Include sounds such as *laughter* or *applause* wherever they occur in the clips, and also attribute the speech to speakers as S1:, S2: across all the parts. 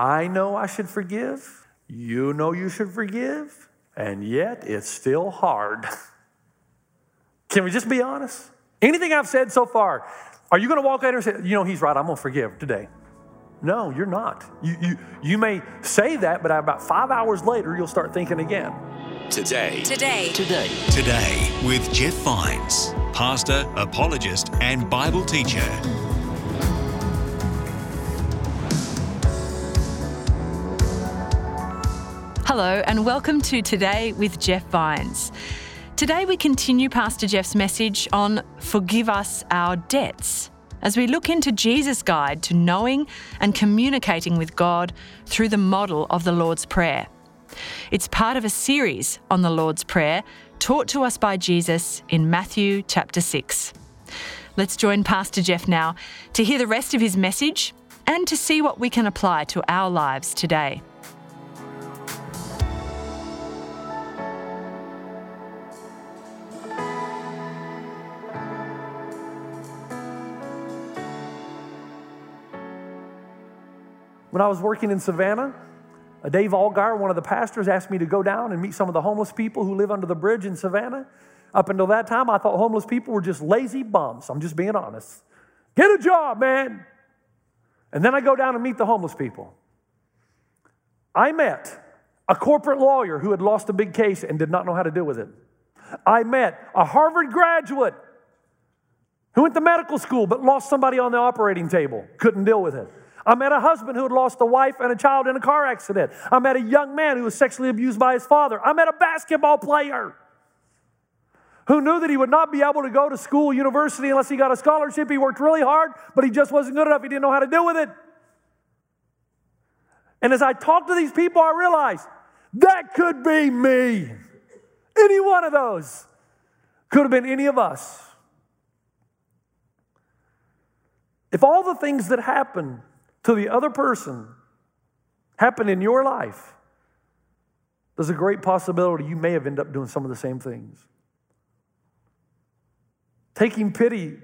S1: I know I should forgive. You know you should forgive. And yet it's still hard. *laughs* Can we just be honest? Anything I've said so far, are you going to walk out and say, you know, he's right, I'm going to forgive today? No, you're not. You, you, you may say that, but about five hours later, you'll start thinking again.
S2: Today.
S3: Today.
S2: Today.
S4: Today with Jeff Vines, pastor, apologist, and Bible teacher.
S5: Hello, and welcome to Today with Jeff Vines. Today, we continue Pastor Jeff's message on Forgive Us Our Debts as we look into Jesus' guide to knowing and communicating with God through the model of the Lord's Prayer. It's part of a series on the Lord's Prayer taught to us by Jesus in Matthew chapter 6. Let's join Pastor Jeff now to hear the rest of his message and to see what we can apply to our lives today.
S1: When I was working in Savannah, uh, Dave Algar, one of the pastors, asked me to go down and meet some of the homeless people who live under the bridge in Savannah. Up until that time, I thought homeless people were just lazy bums. I'm just being honest. Get a job, man. And then I go down and meet the homeless people. I met a corporate lawyer who had lost a big case and did not know how to deal with it. I met a Harvard graduate who went to medical school but lost somebody on the operating table, couldn't deal with it. I met a husband who had lost a wife and a child in a car accident. I met a young man who was sexually abused by his father. I met a basketball player who knew that he would not be able to go to school, university, unless he got a scholarship. He worked really hard, but he just wasn't good enough. He didn't know how to deal with it. And as I talked to these people, I realized that could be me. Any one of those could have been any of us. If all the things that happen to the other person happen in your life, there's a great possibility you may have ended up doing some of the same things. Taking pity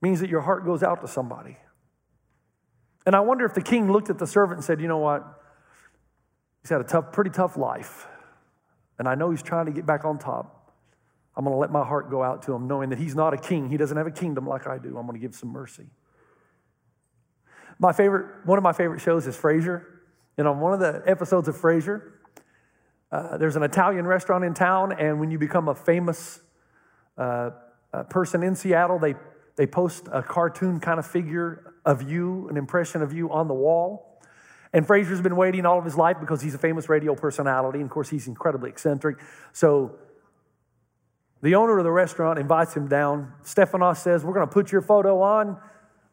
S1: means that your heart goes out to somebody. And I wonder if the king looked at the servant and said, You know what? He's had a tough, pretty tough life. And I know he's trying to get back on top. I'm going to let my heart go out to him, knowing that he's not a king. He doesn't have a kingdom like I do. I'm going to give some mercy. My favorite, one of my favorite shows is Frasier. And on one of the episodes of Frasier, uh, there's an Italian restaurant in town, and when you become a famous uh, uh, person in Seattle, they, they post a cartoon kind of figure of you, an impression of you on the wall. And Frasier's been waiting all of his life because he's a famous radio personality. And of course, he's incredibly eccentric. So the owner of the restaurant invites him down. Stephanos says, We're going to put your photo on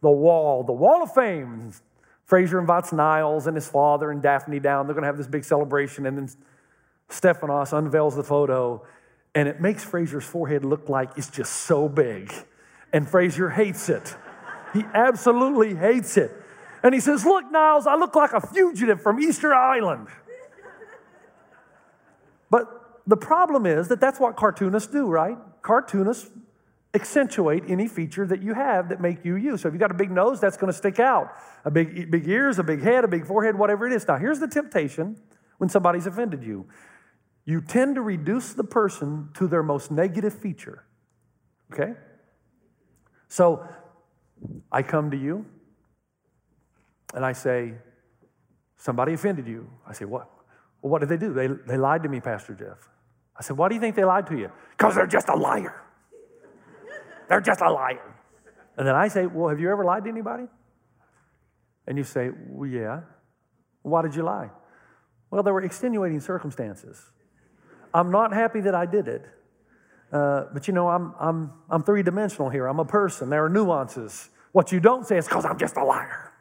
S1: the wall, the wall of fame. Frasier invites Niles and his father and Daphne down. They're going to have this big celebration. And then Stephanos unveils the photo, and it makes Frasier's forehead look like it's just so big. And Frasier hates it. He absolutely hates it. And he says, Look, Niles, I look like a fugitive from Easter Island. But the problem is that that's what cartoonists do, right? Cartoonists accentuate any feature that you have that make you you. So if you've got a big nose, that's going to stick out. A big, big ears, a big head, a big forehead, whatever it is. Now, here's the temptation when somebody's offended you. You tend to reduce the person to their most negative feature. Okay? So I come to you and I say, somebody offended you. I say, what? Well, what did they do? They, they lied to me, Pastor Jeff. I said, why do you think they lied to you? Because they're just a liar. They're just a liar. And then I say, Well, have you ever lied to anybody? And you say, Well, yeah. Why did you lie? Well, there were extenuating circumstances. I'm not happy that I did it. Uh, but you know, I'm, I'm, I'm three dimensional here. I'm a person. There are nuances. What you don't say is because I'm just a liar.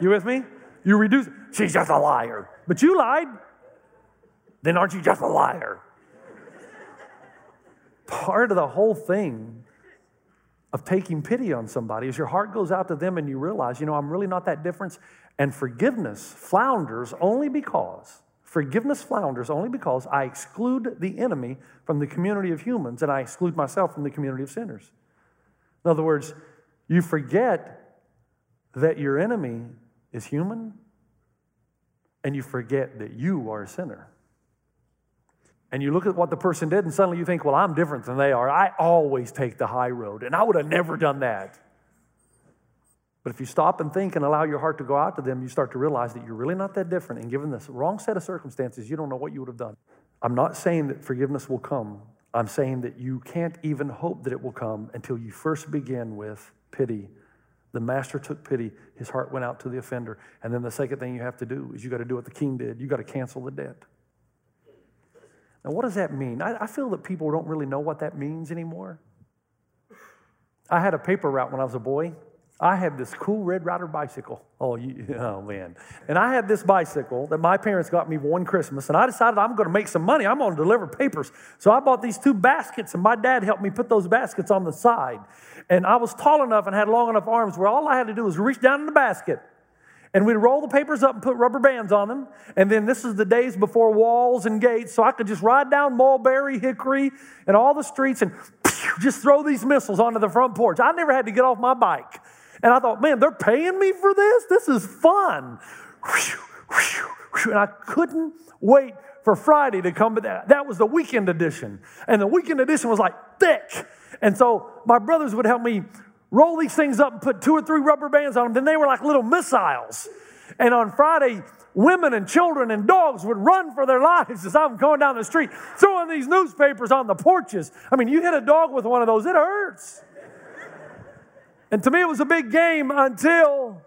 S1: You with me? You reduce, she's just a liar. But you lied. Then aren't you just a liar? Part of the whole thing of taking pity on somebody is your heart goes out to them and you realize, you know, I'm really not that different. And forgiveness flounders only because, forgiveness flounders only because I exclude the enemy from the community of humans and I exclude myself from the community of sinners. In other words, you forget that your enemy is human and you forget that you are a sinner. And you look at what the person did, and suddenly you think, well, I'm different than they are. I always take the high road, and I would have never done that. But if you stop and think and allow your heart to go out to them, you start to realize that you're really not that different. And given this wrong set of circumstances, you don't know what you would have done. I'm not saying that forgiveness will come. I'm saying that you can't even hope that it will come until you first begin with pity. The master took pity, his heart went out to the offender. And then the second thing you have to do is you got to do what the king did you got to cancel the debt. Now, what does that mean? I, I feel that people don't really know what that means anymore. I had a paper route when I was a boy. I had this cool Red Rider bicycle. Oh, you, *laughs* oh man. And I had this bicycle that my parents got me one Christmas, and I decided I'm going to make some money. I'm going to deliver papers. So I bought these two baskets, and my dad helped me put those baskets on the side. And I was tall enough and had long enough arms where all I had to do was reach down in the basket. And we'd roll the papers up and put rubber bands on them. And then this is the days before walls and gates, so I could just ride down Mulberry, Hickory, and all the streets and *laughs* just throw these missiles onto the front porch. I never had to get off my bike. And I thought, man, they're paying me for this? This is fun. And I couldn't wait for Friday to come, but that, that was the weekend edition. And the weekend edition was like thick. And so my brothers would help me roll these things up and put two or three rubber bands on them. Then they were like little missiles. And on Friday, women and children and dogs would run for their lives as I'm going down the street, throwing these newspapers on the porches. I mean, you hit a dog with one of those, it hurts. And to me, it was a big game until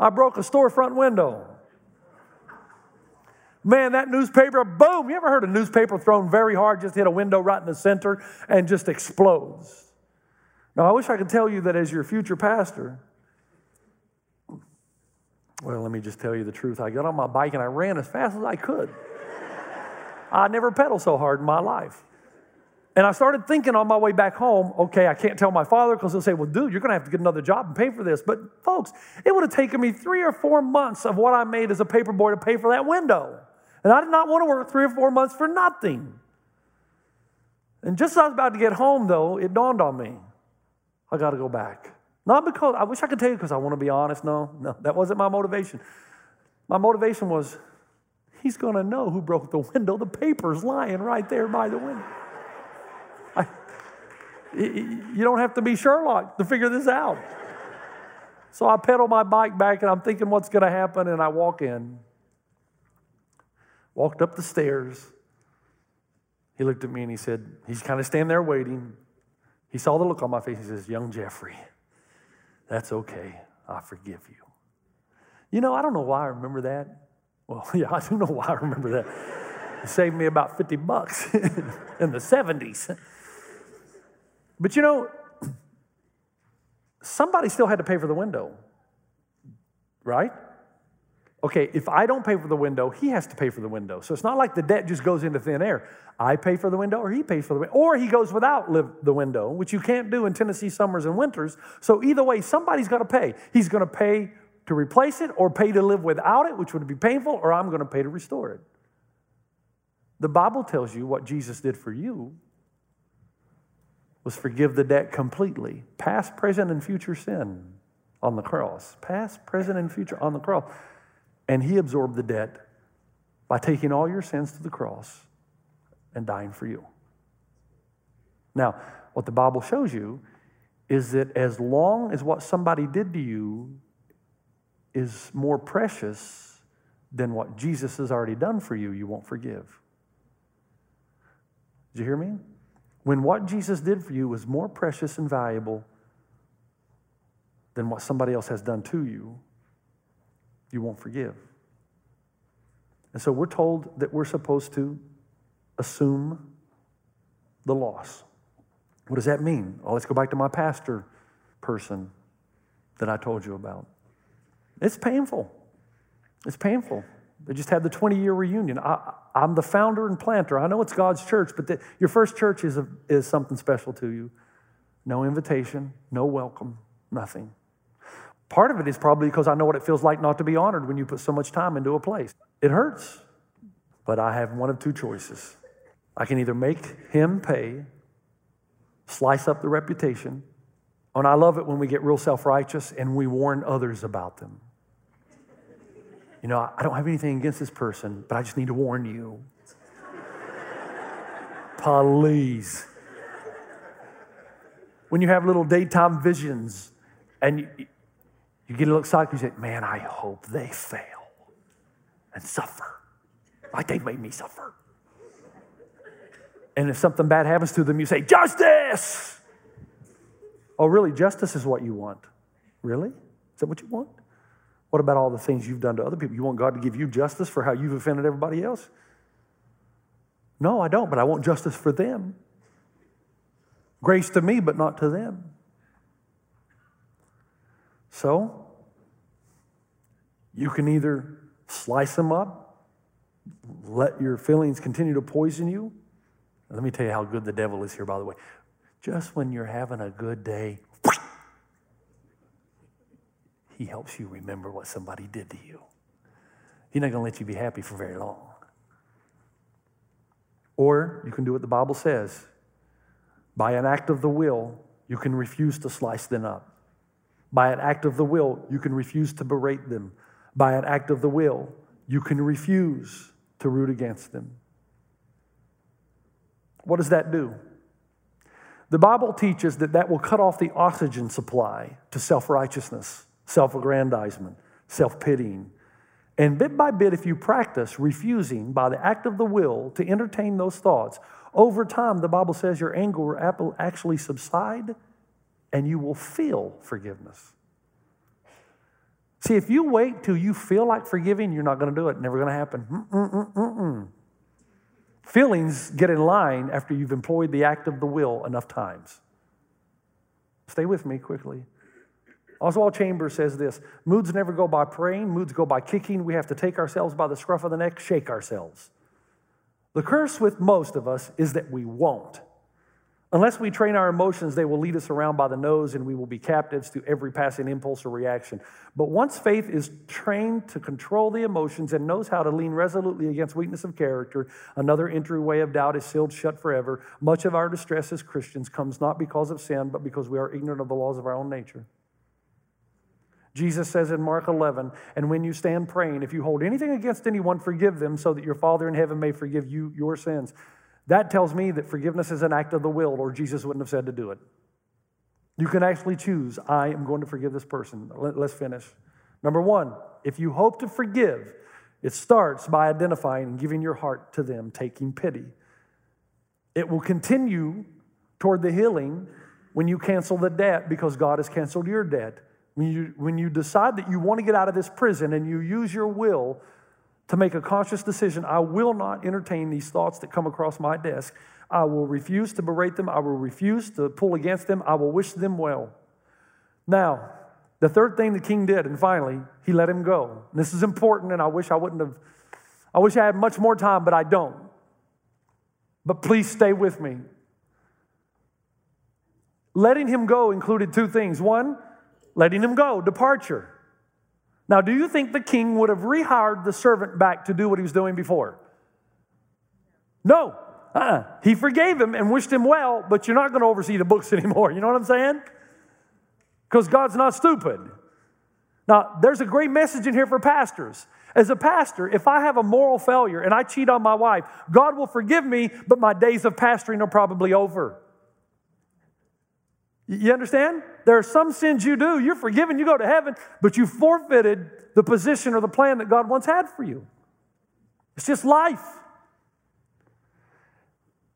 S1: I broke a storefront window. Man, that newspaper, boom. You ever heard a newspaper thrown very hard, just hit a window right in the center and just explodes? Now, I wish I could tell you that as your future pastor. Well, let me just tell you the truth. I got on my bike and I ran as fast as I could. I never pedaled so hard in my life. And I started thinking on my way back home, okay, I can't tell my father because he'll say, well, dude, you're going to have to get another job and pay for this. But folks, it would have taken me three or four months of what I made as a paper boy to pay for that window. And I did not want to work three or four months for nothing. And just as I was about to get home, though, it dawned on me I got to go back. Not because, I wish I could tell you because I want to be honest. No, no, that wasn't my motivation. My motivation was, he's going to know who broke the window. The paper's lying right there by the window. You don't have to be Sherlock to figure this out. So I pedal my bike back and I'm thinking what's going to happen, and I walk in. Walked up the stairs. He looked at me and he said, he's kind of standing there waiting. He saw the look on my face. He says, Young Jeffrey, that's okay. I forgive you. You know, I don't know why I remember that. Well, *laughs* yeah, I do know why I remember that. It saved me about 50 bucks *laughs* in the 70s. But you know, somebody still had to pay for the window, right? Okay, if I don't pay for the window, he has to pay for the window. So it's not like the debt just goes into thin air. I pay for the window, or he pays for the window, or he goes without the window, which you can't do in Tennessee summers and winters. So either way, somebody's got to pay. He's going to pay to replace it, or pay to live without it, which would be painful, or I'm going to pay to restore it. The Bible tells you what Jesus did for you was forgive the debt completely, past, present, and future sin on the cross. Past, present, and future on the cross. And he absorbed the debt by taking all your sins to the cross and dying for you. Now, what the Bible shows you is that as long as what somebody did to you is more precious than what Jesus has already done for you, you won't forgive. Did you hear me? When what Jesus did for you was more precious and valuable than what somebody else has done to you, you won't forgive. And so we're told that we're supposed to assume the loss. What does that mean? Oh, let's go back to my pastor person that I told you about. It's painful. It's painful. They just had the 20 year reunion. I, am the founder and planter. I know it's God's church, but the, your first church is, a, is something special to you. No invitation, no welcome, nothing. Part of it is probably because I know what it feels like not to be honored when you put so much time into a place. It hurts, but I have one of two choices. I can either make him pay, slice up the reputation, and I love it when we get real self righteous and we warn others about them. You know, I don't have anything against this person, but I just need to warn you. Please. When you have little daytime visions and you, you get a little excited, you say, Man, I hope they fail and suffer like they made me suffer. And if something bad happens to them, you say, Justice! Oh, really? Justice is what you want. Really? Is that what you want? What about all the things you've done to other people? You want God to give you justice for how you've offended everybody else? No, I don't, but I want justice for them. Grace to me, but not to them. So, you can either slice them up, let your feelings continue to poison you. Let me tell you how good the devil is here, by the way. Just when you're having a good day, he helps you remember what somebody did to you. He's not going to let you be happy for very long. Or you can do what the Bible says by an act of the will, you can refuse to slice them up. By an act of the will, you can refuse to berate them. By an act of the will, you can refuse to root against them. What does that do? The Bible teaches that that will cut off the oxygen supply to self righteousness self aggrandizement, self pitying. And bit by bit, if you practice refusing by the act of the will to entertain those thoughts, over time, the Bible says your anger will actually subside and you will feel forgiveness. See, if you wait till you feel like forgiving, you're not going to do it. Never going to happen. Mm-mm-mm-mm. Feelings get in line after you've employed the act of the will enough times. Stay with me quickly. Oswald Chambers says this Moods never go by praying, moods go by kicking. We have to take ourselves by the scruff of the neck, shake ourselves. The curse with most of us is that we won't. Unless we train our emotions, they will lead us around by the nose and we will be captives to every passing impulse or reaction. But once faith is trained to control the emotions and knows how to lean resolutely against weakness of character, another entryway of doubt is sealed shut forever. Much of our distress as Christians comes not because of sin, but because we are ignorant of the laws of our own nature. Jesus says in Mark 11, and when you stand praying, if you hold anything against anyone, forgive them so that your Father in heaven may forgive you your sins. That tells me that forgiveness is an act of the will, or Jesus wouldn't have said to do it. You can actually choose, I am going to forgive this person. Let's finish. Number one, if you hope to forgive, it starts by identifying and giving your heart to them, taking pity. It will continue toward the healing when you cancel the debt because God has canceled your debt. When you, when you decide that you want to get out of this prison and you use your will to make a conscious decision, I will not entertain these thoughts that come across my desk. I will refuse to berate them. I will refuse to pull against them. I will wish them well. Now, the third thing the king did, and finally, he let him go. And this is important, and I wish I wouldn't have, I wish I had much more time, but I don't. But please stay with me. Letting him go included two things. One, letting him go, departure. Now, do you think the king would have rehired the servant back to do what he was doing before? No. Uh-uh. He forgave him and wished him well, but you're not going to oversee the books *laughs* anymore. You know what I'm saying? Because God's not stupid. Now, there's a great message in here for pastors. As a pastor, if I have a moral failure and I cheat on my wife, God will forgive me, but my days of pastoring are probably over. You understand? There are some sins you do, you're forgiven, you go to heaven, but you forfeited the position or the plan that God once had for you. It's just life.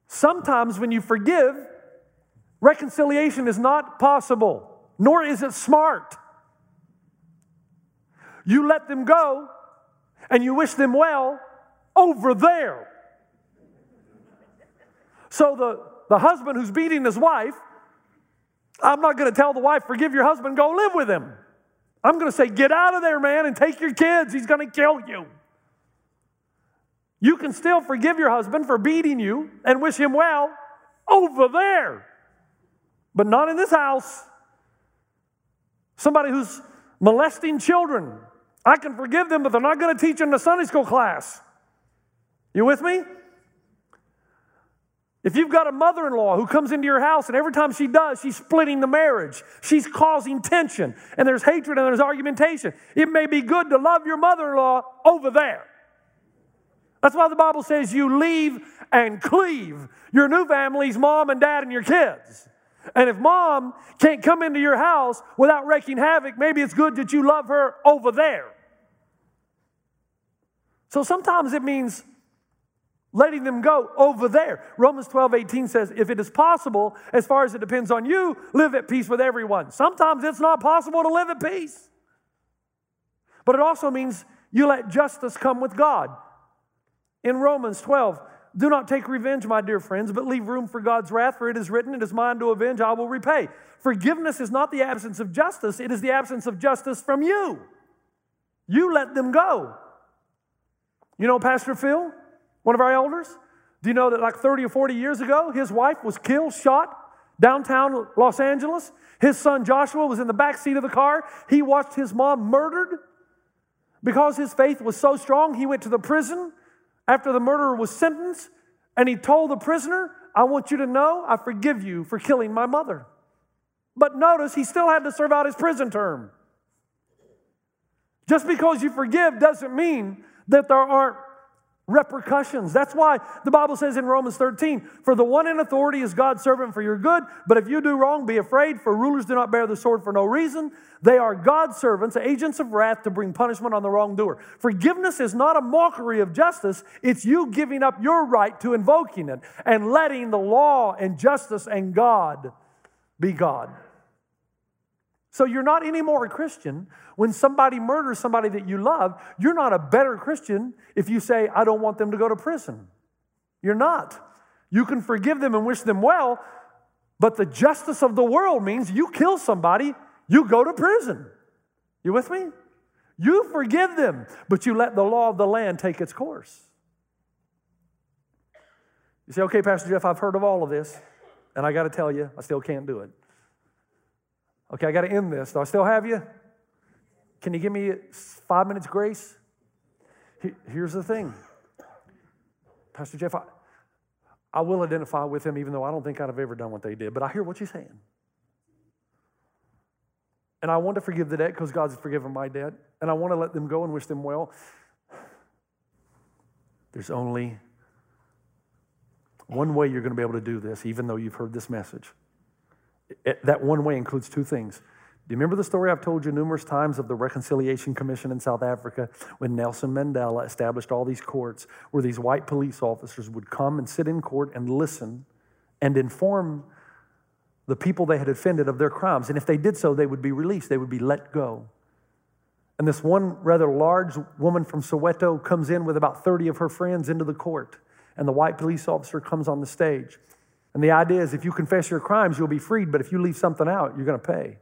S1: Sometimes when you forgive, reconciliation is not possible, nor is it smart. You let them go and you wish them well over there. So the, the husband who's beating his wife I'm not going to tell the wife, forgive your husband, go live with him. I'm going to say, get out of there, man, and take your kids. He's going to kill you. You can still forgive your husband for beating you and wish him well over there, but not in this house. Somebody who's molesting children, I can forgive them, but they're not going to teach in the Sunday school class. You with me? If you've got a mother in law who comes into your house and every time she does, she's splitting the marriage, she's causing tension, and there's hatred and there's argumentation, it may be good to love your mother in law over there. That's why the Bible says you leave and cleave your new family's mom and dad and your kids. And if mom can't come into your house without wreaking havoc, maybe it's good that you love her over there. So sometimes it means letting them go over there. Romans 12, 18 says, if it is possible, as far as it depends on you, live at peace with everyone. Sometimes it's not possible to live at peace. But it also means you let justice come with God. In Romans 12, do not take revenge, my dear friends, but leave room for God's wrath, for it is written, It is mine to avenge, I will repay. Forgiveness is not the absence of justice, it is the absence of justice from you. You let them go. You know Pastor Phil, one of our elders? Do you know that like 30 or 40 years ago, his wife was killed, shot downtown Los Angeles? His son Joshua was in the back seat of the car. He watched his mom murdered. Because his faith was so strong, he went to the prison after the murderer was sentenced, and he told the prisoner, I want you to know I forgive you for killing my mother. But notice he still had to serve out his prison term. Just because you forgive doesn't mean that there aren't repercussions. That's why the Bible says in Romans 13, For the one in authority is God's servant for your good, but if you do wrong, be afraid, for rulers do not bear the sword for no reason. They are God's servants, agents of wrath to bring punishment on the wrongdoer. Forgiveness is not a mockery of justice, it's you giving up your right to invoking it and letting the law and justice and God be God. So you're not any more a Christian when somebody murders somebody that you love. You're not a better Christian if you say, I don't want them to go to prison. You're not. You can forgive them and wish them well, but the justice of the world means you kill somebody, you go to prison. You with me? You forgive them, but you let the law of the land take its course. You say, okay, Pastor Jeff, I've heard of all of this, and I got to tell you, I still can't do it. Okay, I got to end this. Do I still have you? Can you give me five minutes grace? Here's the thing Pastor Jeff, I, I will identify with him even though I don't think I'd have ever done what they did, but I hear what you're saying. And I want to forgive the debt because God's forgiven my debt, and I want to let them go and wish them well. There's only one way you're going to be able to do this, even though you've heard this message that one way includes two things. Do you remember the story I've told you numerous times of the Reconciliation Commission in South Africa when Nelson Mandela established all these courts where these white police officers would come and sit in court and listen and inform the people they had offended of their crimes. And if they did so, they would be released, they would be let go. And this one rather large woman from Soweto comes in with about 30 of her friends into the court, and the white police officer comes on the stage. And the idea is if you confess your crimes, you'll be freed, but if you leave something out, you're going to pay.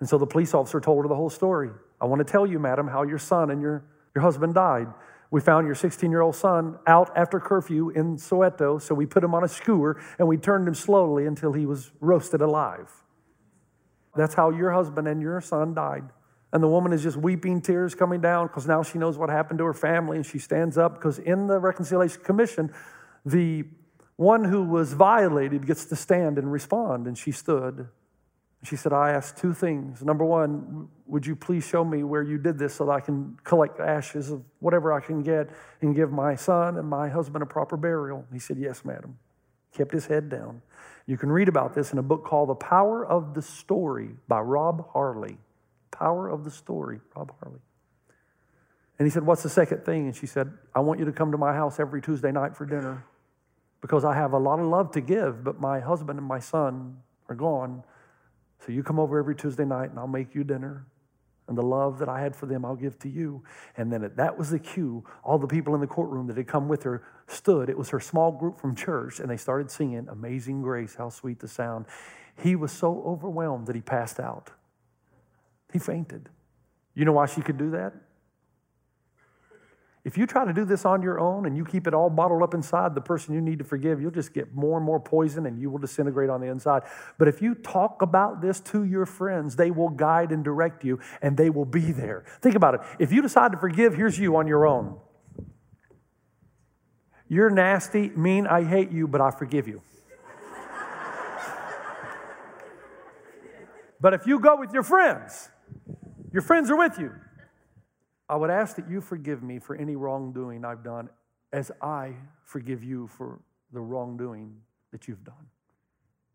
S1: And so the police officer told her the whole story. I want to tell you, madam, how your son and your, your husband died. We found your 16 year old son out after curfew in Soweto, so we put him on a skewer and we turned him slowly until he was roasted alive. That's how your husband and your son died. And the woman is just weeping, tears coming down because now she knows what happened to her family and she stands up because in the Reconciliation Commission, the one who was violated gets to stand and respond, and she stood. She said, I asked two things. Number one, would you please show me where you did this so that I can collect ashes of whatever I can get and give my son and my husband a proper burial? He said, Yes, madam. Kept his head down. You can read about this in a book called The Power of the Story by Rob Harley. Power of the Story, Rob Harley. And he said, What's the second thing? And she said, I want you to come to my house every Tuesday night for dinner because I have a lot of love to give, but my husband and my son are gone. So you come over every Tuesday night and I'll make you dinner. And the love that I had for them, I'll give to you. And then that was the cue. All the people in the courtroom that had come with her stood. It was her small group from church, and they started singing Amazing Grace, how sweet the sound. He was so overwhelmed that he passed out. He fainted. You know why she could do that? If you try to do this on your own and you keep it all bottled up inside the person you need to forgive, you'll just get more and more poison and you will disintegrate on the inside. But if you talk about this to your friends, they will guide and direct you and they will be there. Think about it. If you decide to forgive, here's you on your own. You're nasty, mean, I hate you, but I forgive you. *laughs* but if you go with your friends, your friends are with you. I would ask that you forgive me for any wrongdoing I've done as I forgive you for the wrongdoing that you've done.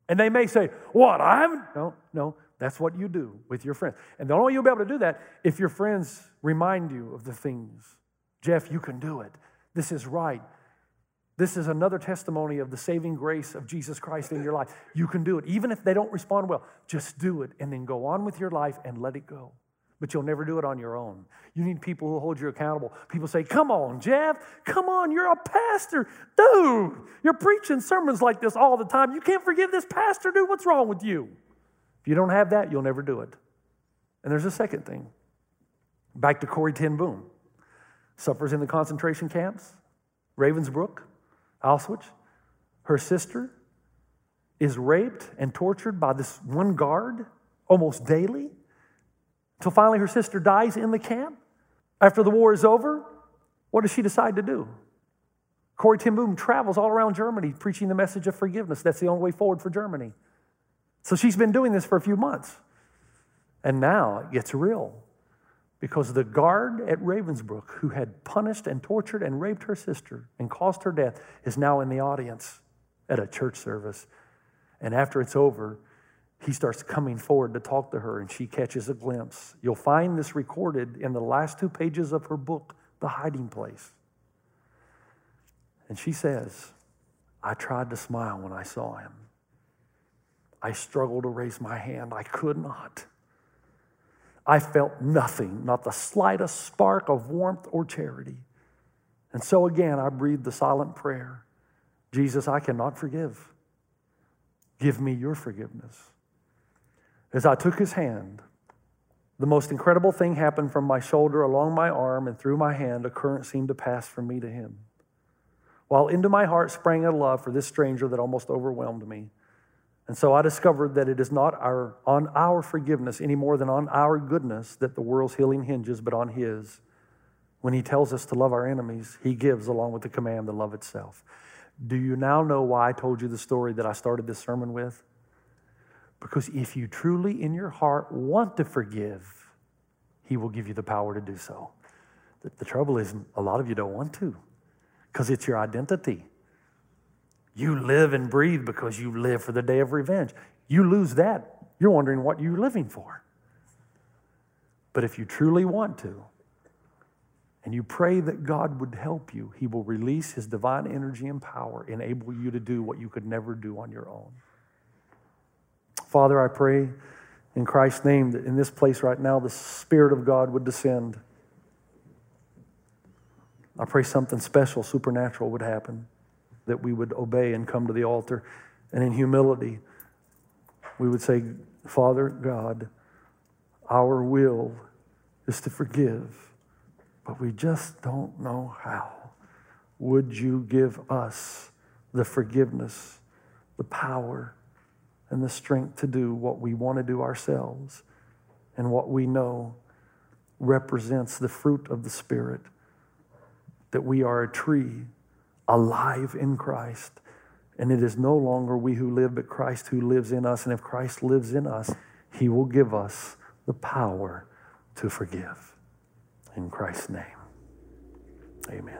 S1: And they may say, What? I haven't. No, no, that's what you do with your friends. And the only way you'll be able to do that if your friends remind you of the things. Jeff, you can do it. This is right. This is another testimony of the saving grace of Jesus Christ in your life. You can do it. Even if they don't respond well, just do it and then go on with your life and let it go but you'll never do it on your own. You need people who hold you accountable. People say, Come on, Jeff, come on, you're a pastor. Dude, you're preaching sermons like this all the time. You can't forgive this pastor, dude. What's wrong with you? If you don't have that, you'll never do it. And there's a second thing. Back to Corrie Ten Boom. Suffers in the concentration camps, Ravensbrück, Auschwitz. Her sister is raped and tortured by this one guard almost daily. Until finally her sister dies in the camp. After the war is over, what does she decide to do? Corrie Ten Boom travels all around Germany preaching the message of forgiveness. That's the only way forward for Germany. So she's been doing this for a few months. And now it gets real because the guard at Ravensbrück, who had punished and tortured and raped her sister and caused her death, is now in the audience at a church service. And after it's over, he starts coming forward to talk to her, and she catches a glimpse. You'll find this recorded in the last two pages of her book, The Hiding Place. And she says, I tried to smile when I saw him. I struggled to raise my hand. I could not. I felt nothing, not the slightest spark of warmth or charity. And so again, I breathed the silent prayer Jesus, I cannot forgive. Give me your forgiveness. As I took his hand, the most incredible thing happened from my shoulder along my arm and through my hand. A current seemed to pass from me to him. While into my heart sprang a love for this stranger that almost overwhelmed me. And so I discovered that it is not our, on our forgiveness any more than on our goodness that the world's healing hinges, but on His. When He tells us to love our enemies, He gives along with the command to love itself. Do you now know why I told you the story that I started this sermon with? Because if you truly in your heart want to forgive, He will give you the power to do so. The, the trouble is, a lot of you don't want to because it's your identity. You live and breathe because you live for the day of revenge. You lose that, you're wondering what you're living for. But if you truly want to, and you pray that God would help you, He will release His divine energy and power, enable you to do what you could never do on your own. Father, I pray in Christ's name that in this place right now, the Spirit of God would descend. I pray something special, supernatural would happen, that we would obey and come to the altar. And in humility, we would say, Father God, our will is to forgive, but we just don't know how. Would you give us the forgiveness, the power, and the strength to do what we want to do ourselves and what we know represents the fruit of the Spirit. That we are a tree alive in Christ. And it is no longer we who live, but Christ who lives in us. And if Christ lives in us, he will give us the power to forgive. In Christ's name, amen.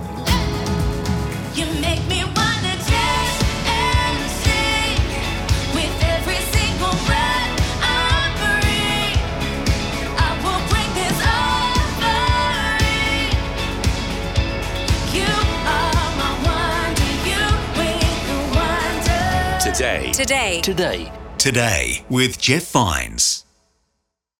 S4: Today.
S3: Today.
S6: Today.
S4: Today with Jeff Vines.